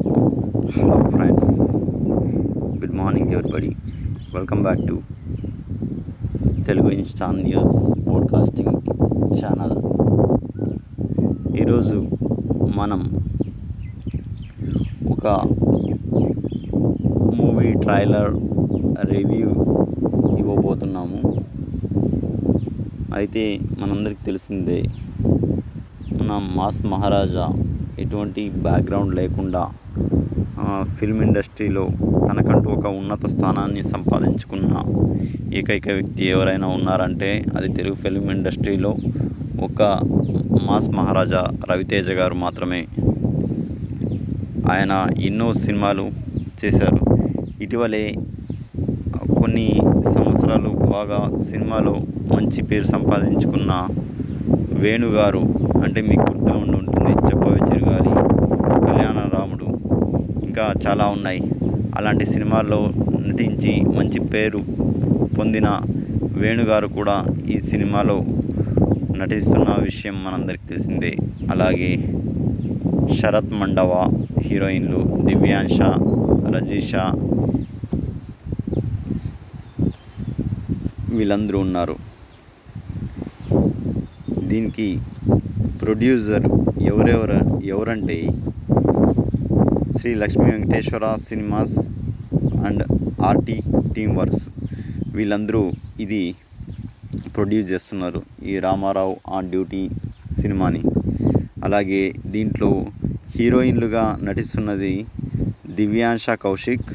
Hello friends good morning everybody welcome back to Telugu instant news podcasting channel ఈరోజు మనం ఒక movie trailer review ఇవ్వబోతున్నాము. అయితే మనందరికి తెలిసిందే మన మాస్ మహారాజా ఎటువంటి బ్యాక్గ్రౌండ్ లేకుండా ఫిల్మ్ ఇండస్ట్రీలో తనకంటూ ఒక ఉన్నత స్థానాన్ని సంపాదించుకున్న ఏకైక వ్యక్తి ఎవరైనా ఉన్నారంటే అది తెలుగు ఫిల్మ్ ఇండస్ట్రీలో ఒక మాస్ మహారాజా రవితేజ గారు మాత్రమే. ఆయన ఎన్నో సినిమాలు చేశారు. ఇటీవలే కొన్ని సంవత్సరాలు బాగా సినిమాలో మంచి పేరు సంపాదించుకున్న వేణుగారు అంటే మీకు గుర్తు ఉండి ఉంటుంది చెప్ప ఇంకా చాలా ఉన్నాయి. అలాంటి సినిమాల్లో నటించి మంచి పేరు పొందిన వేణుగారు కూడా ఈ సినిమాలో నటిస్తున్న విషయం మనందరికి తెలిసిందే. అలాగే శరత్ మండవ హీరోయిన్లు దివ్యాంశ రజీష వీళ్ళందరూ ఉన్నారు. దీనికి ప్రొడ్యూసర్ ఎవరెవరు ఎవరంటే Sri Lakshmi Venkateswara cinemas and RT team works. వీళ్ళందరూ ఇది ప్రొడ్యూస్ చేస్తున్నారు ఈ రామారావు ఆన్ డ్యూటీ సినిమాని. అలాగే దీంట్లో హీరోయిన్లుగా నటిస్తున్నది దివ్యాంశ కౌశిక్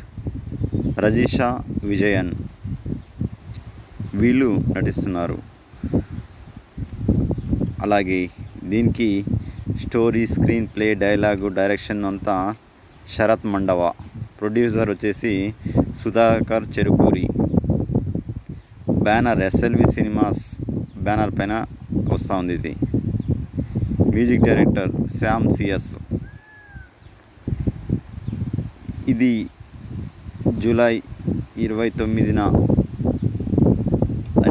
రజీషా విజయన్. వీళ్ళు నటిస్తున్నారు. అలాగే దీనికి story screenplay dialogue direction అంతా శరత్ మండవ. ప్రొడ్యూసర్ వచ్చేసి Sudhakar Cherukuri. Banner SLV cinemas banner పైన వస్తూ ఉంది ఇది. Music director Shyam CS. ఇది జూలై ఇరవై తొమ్మిదిన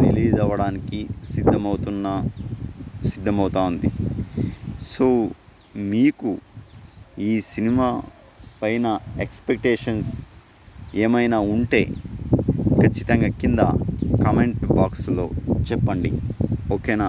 రిలీజ్ అవ్వడానికి సిద్ధమవుతున్న సిద్ధమవుతా ఉంది. సో మీకు ఈ సినిమా పైన ఎక్స్పెక్టేషన్స్ ఏమైనా ఉంటే ఖచ్చితంగా కింద కామెంట్ బాక్స్లో చెప్పండి. ఓకేనా?